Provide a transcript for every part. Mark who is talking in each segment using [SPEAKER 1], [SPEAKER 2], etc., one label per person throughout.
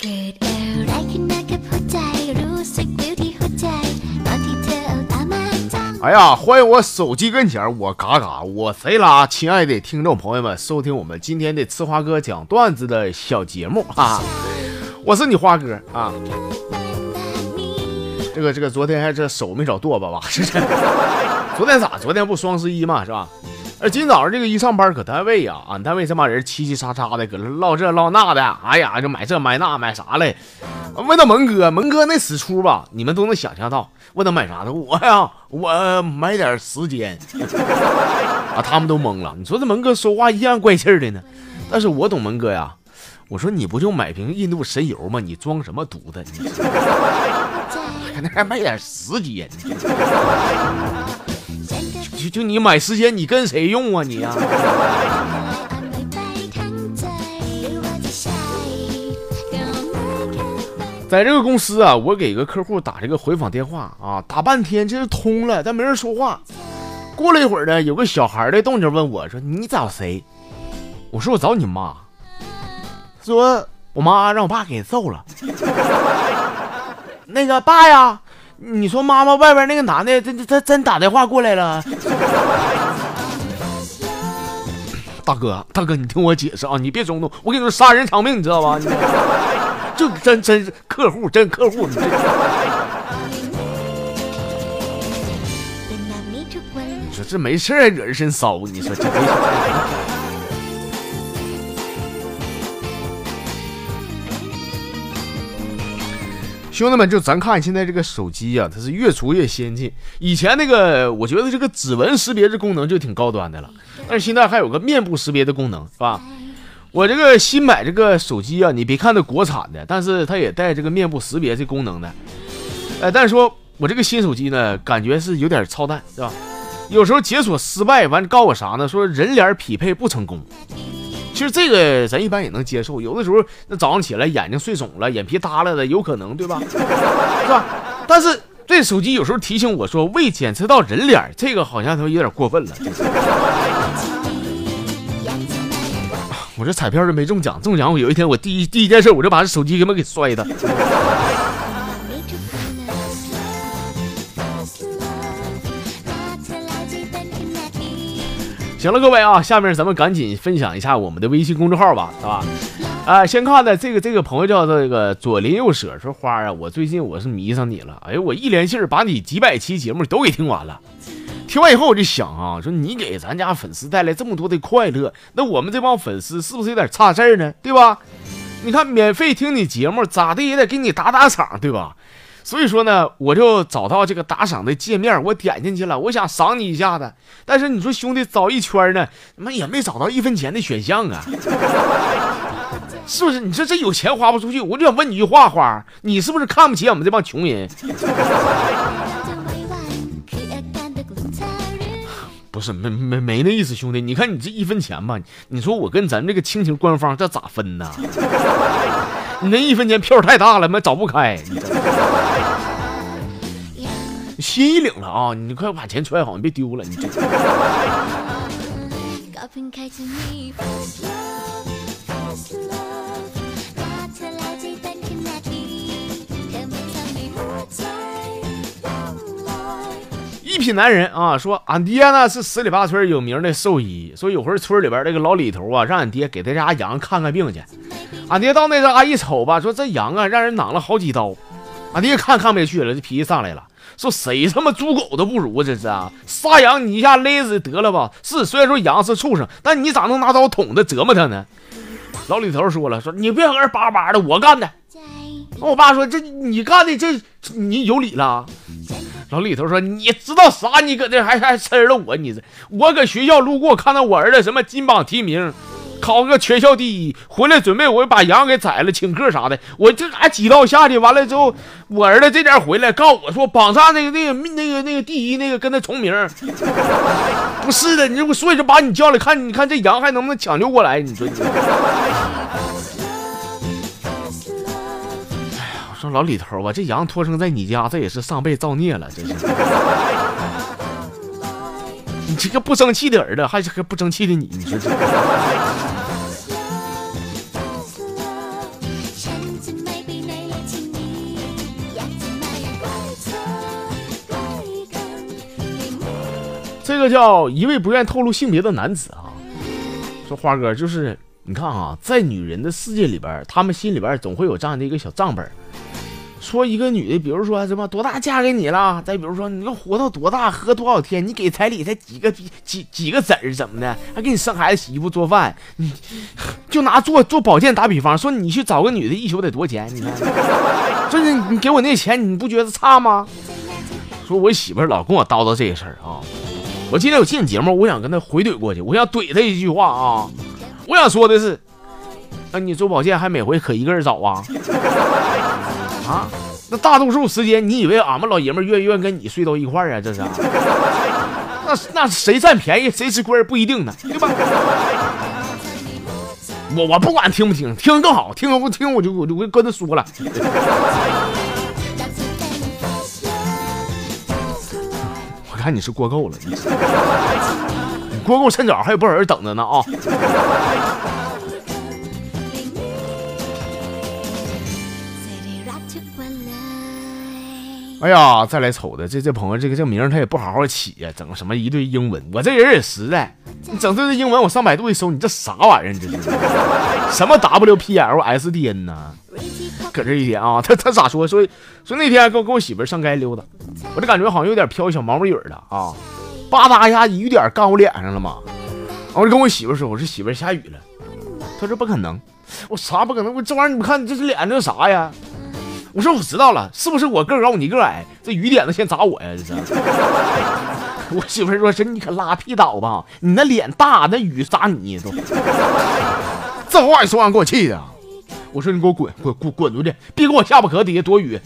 [SPEAKER 1] เกิดอะไรขึ้นมากับหัวใจ รู้สึกวิวที่หัวใจ ตอนที่เธอเอาตามาจ้อง
[SPEAKER 2] 哎呀，欢迎我手机跟前儿我嘎嘎，我贼拉，亲爱的听众朋友们，收听我们今天的吃花哥讲段子的小节目啊，我是你花哥啊。这个这个，昨天还这手没找剁吧吧？是这，昨天咋？昨天不双十一嘛，是吧？ 而今早上这个一上班搁单位呀，俺单位这帮人嘁嘁喳喳的，搁这唠这唠那的，哎呀，就买这买那买啥嘞？问到蒙哥，蒙哥那使出吧，你们都能想象到。问他买啥的，我呀，我买点时间 啊，他们都懵了。你说这蒙哥说话一样怪气的呢，但是我懂蒙哥呀。我说你不就买瓶印度神油吗？你装什么犊子？你还那还买点时间？就就你买时间你跟谁用啊你呀 在这个公司啊我给一个客户打这个回访电话啊打半天这是通了但没人说话。过了一会儿呢有个小孩的动静问我说你找谁？我说我找你妈。说我妈让我爸给揍了。那个爸呀你说妈妈外边那个男的真真真打电话过来了，大哥大哥你听我解释啊，你别冲动，我跟你说杀人偿命，你知道吧？你这真真客户真客户，你说这没事还惹人身骚，你说这没。兄弟们，就咱看现在这个手机呀、它是越出越先进。以前那个，我觉得这个指纹识别这功能就挺高端的了，但是现在还有个面部识别的功能，是吧？我这个新买这个手机啊，你别看它国产的，但是它也带这个面部识别这功能的。呃，但是说我这个新手机呢，感觉是有点操蛋，是吧？有时候解锁失败，完告我啥呢？说人脸匹配不成功。其实这个咱一般也能接受，有的时候那早上起来眼睛睡肿了，眼皮耷拉的，有可能，对吧？是吧？但是这手机有时候提醒我说未检测到人脸，这个好像他妈有点过分了。我这彩票都没中奖，中奖我有一天我第一第一件事我就把这手机给他妈给摔的。行了，各位啊，下面咱们赶紧分享一下我们的微信公众号吧，是吧？啊、先看的这个这个朋友叫这个左邻右舍说花啊，我最近我是迷上你了，哎呦，我一连气儿把你几百期节目都给听完了。听完以后我就想啊，说你给咱家粉丝带来这么多的快乐，那我们这帮粉丝是不是有点差事儿呢？对吧？你看免费听你节目，咋的也得给你打打赏，对吧？所以说呢，我就找到这个打赏的界面，我点进去了，我想赏你一下子。但是你说兄弟找一圈呢，他妈也没找到一分钱的选项啊，是不是？你说这有钱花不出去，我就想问你一句话，花，你是不是看不起我们这帮穷人？不是没没没那意思，兄弟，你看你这一分钱吧，你说我跟咱这个亲情官方这咋分呢？你那一分钱票太大了，妈找不开。你这心意领了啊！你快把钱揣好，你别丢了。你一品男人啊，说俺爹呢是十里八村有名的兽医，说有回村里边这个老李头啊，让俺爹给他家羊看看病去。俺爹到那家一瞅吧，说这羊啊让人攮了好几刀，俺爹看看不下去了，这脾气上来了。说谁他妈猪狗都不如，这是啊！杀羊你一下勒死得了吧？是，虽然说羊是畜生，但你咋能拿刀捅它折磨它呢？老李头说了，说你别搁这叭叭的，我干的。
[SPEAKER 1] ใจ
[SPEAKER 2] 我爸说这你干的这你有理了。老李头说：“你知道啥？你搁这还还呲了我？你这我搁学校路过，看到我儿子什么金榜题名，考个全校第一，回来准备我把羊给宰了，请客啥的。我这嘎几刀下去，完了之后，我儿子这点回来告我说榜上那个那个那个那个第一那个跟他重名，不是的，你我所以就把你叫来看，你看这羊还能不能抢救过来？你说你。”我说老李头啊，这羊托生在你家，这也是上辈造孽了，真是。你这个不争气的儿子，还是个不争气的你，你说这。这个叫一位不愿透露性别的男子啊，说花哥就是你看啊，在女人的世界里边，他们心里边总会有这样的一个小账本。说一个女的，比如说什么多大嫁给你了，再比如说你要活到多大，喝多少天，你给彩礼才几个几几个子儿怎么的，还给你生孩子、洗衣服、做饭，你就拿做做保健打比方，说你去找个女的，一宿得多少钱？你看，说你你给我那钱，你不觉得差吗？说我媳妇老跟我叨叨这个事儿啊，我今天有这节目，我想跟他回怼过去，我想怼他一句话啊，我想说的是，那你做保健还每回可一个人找啊？啊，那大多数时间，你以为俺们老爷们愿意愿跟你睡到一块儿啊？这是，那那谁占便宜谁吃亏不一定呢，对吧？我我不管听不听，听更好，听不听我就我就跟他说了。看你是过够了，你过够趁早，还有不少人等着呢啊！哎呀，再来瞅的这这朋友，这个这名他也不好好起呀，整什么一堆英文。我这人也实在，你整这堆英文，我上百度一搜，你这啥玩意儿？这是什么 W P L S D N 呢？搁这一天啊，他他咋说？说说那天跟我跟我媳妇上街溜达，我就感觉好像有点飘小毛毛雨了啊，吧嗒一下雨点干我脸上了嘛。我就跟我媳妇说，我说媳妇下雨了。她说不可能，我啥不可能？我这玩意儿你看，你这是脸这是啥呀？我说我知道了，是不是我个高你个矮？这雨点子先砸我呀！这是。我媳妇说：“是你可拉屁倒吧！你那脸大，那雨砸你都。”这话一说完，给我气的。我说：“你给我滚滚滚滚出去，别给我下巴壳底下躲雨。”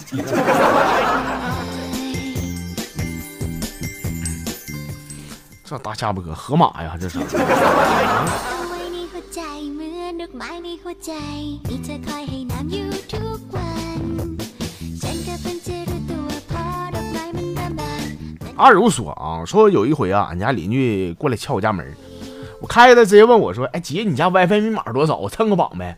[SPEAKER 2] 这大下巴壳，河马呀，这是。二如说啊，说有一回啊，俺家邻居过来敲我家门，我开了，直接问我说：“哎姐，你家 WiFi 密码多少？我蹭个榜呗。”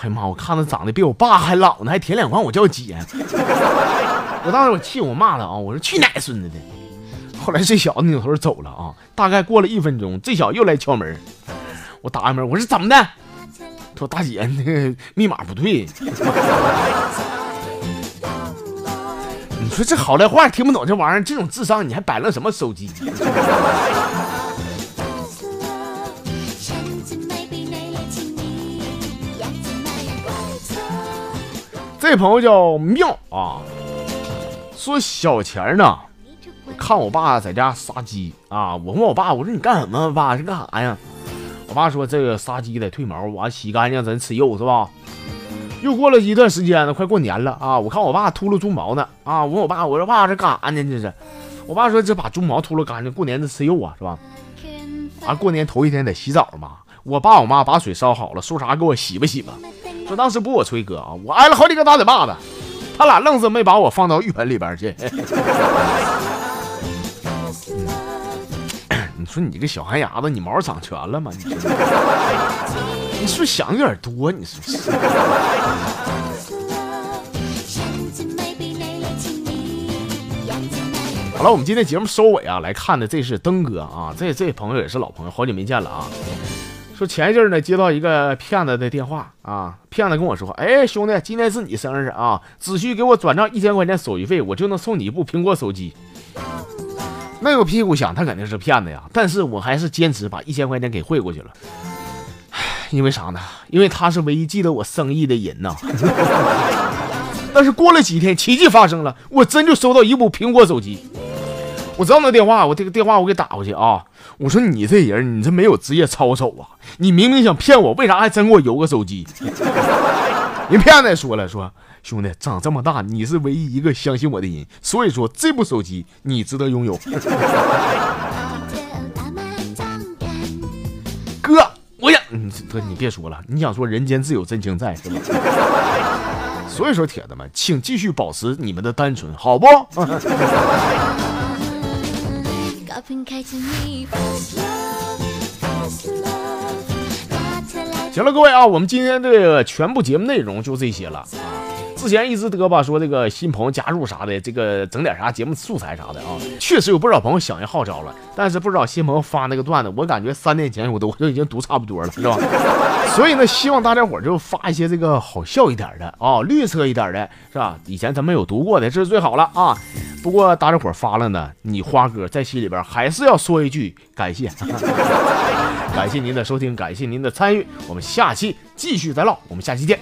[SPEAKER 2] 哎呀妈，我看他长得比我爸还老呢，还舔脸管我叫姐。我当时我气我骂他啊，我说去奶孙子的。后来这小子扭头走了啊，大概过了一分钟，这小子又来敲门，我打开门，我说怎么的？他说大姐，那个密码不对。你说这好赖话听不懂，这玩意儿这种智商你还摆弄什么手机？这朋友叫妙啊，说小钱呢，看我爸在家杀鸡啊，我问我爸，我说你干什么？爸是干啥呀？我爸说这个杀鸡得褪毛，完洗干净咱吃肉是吧？又过了一段时间了，快过年了啊！我看我爸秃噜猪毛呢啊！问我爸，我说爸这干啥呢？这是，我爸说这把猪毛秃噜干净，过年得吃肉啊，是吧？啊，过年头一天得洗澡嘛。我爸我妈把水烧好了，说啥给我洗吧洗吧。说当时不我吹哥啊，我挨了好几个大嘴巴子，他俩愣是没把我放到浴盆里边去。说你这个小寒牙子，你毛长全了吗？你。你是不是想有点多？你是不是？好了，我们今天节目收尾啊，来看的这是登哥啊，这这朋友也是老朋友，好久没见了啊。说前一阵呢，接到一个骗子的电话啊，骗子跟我说：“哎，兄弟，今天是你生日啊，只需给我转账一千块钱手续费，我就能送你一部苹果手机。”那个屁股想，他肯定是骗子呀，但是我还是坚持把一千块钱给汇过去了。因为啥呢？因为他是唯一记得我生意的人呐。但是过了几天，奇迹发生了，我真就收到一部苹果手机。我知道那电话，我这个电话我给打过去啊。我说你这人，你这没有职业操守啊！你明明想骗我，为啥还真给我邮个手机？人骗子说了，说兄弟长这么大，你是唯一一个相信我的人，所以说这部手机你值得拥有。哥。我呀，你哥，你别说了，你想说人间自有真情在是吧？所以说，铁子们，请继续保持你们的单纯，好不？行了，各位啊，我们今天这个全部节目内容就这些了。之前一直嘚吧说这个新朋友加入啥的，这个整点啥节目素材啥的啊，确实有不少朋友响应号召了，但是不知道新朋友发那个段子，我感觉三年前我都都已经读差不多了，是吧？所以呢，希望大家伙就发一些这个好笑一点的啊，绿色一点的，是吧？以前咱们有读过的，这是最好了啊。不过大家伙发了呢，你花哥在心里边还是要说一句感谢，感谢您的收听，感谢您的参与，我们下期继续再唠，我们下期见。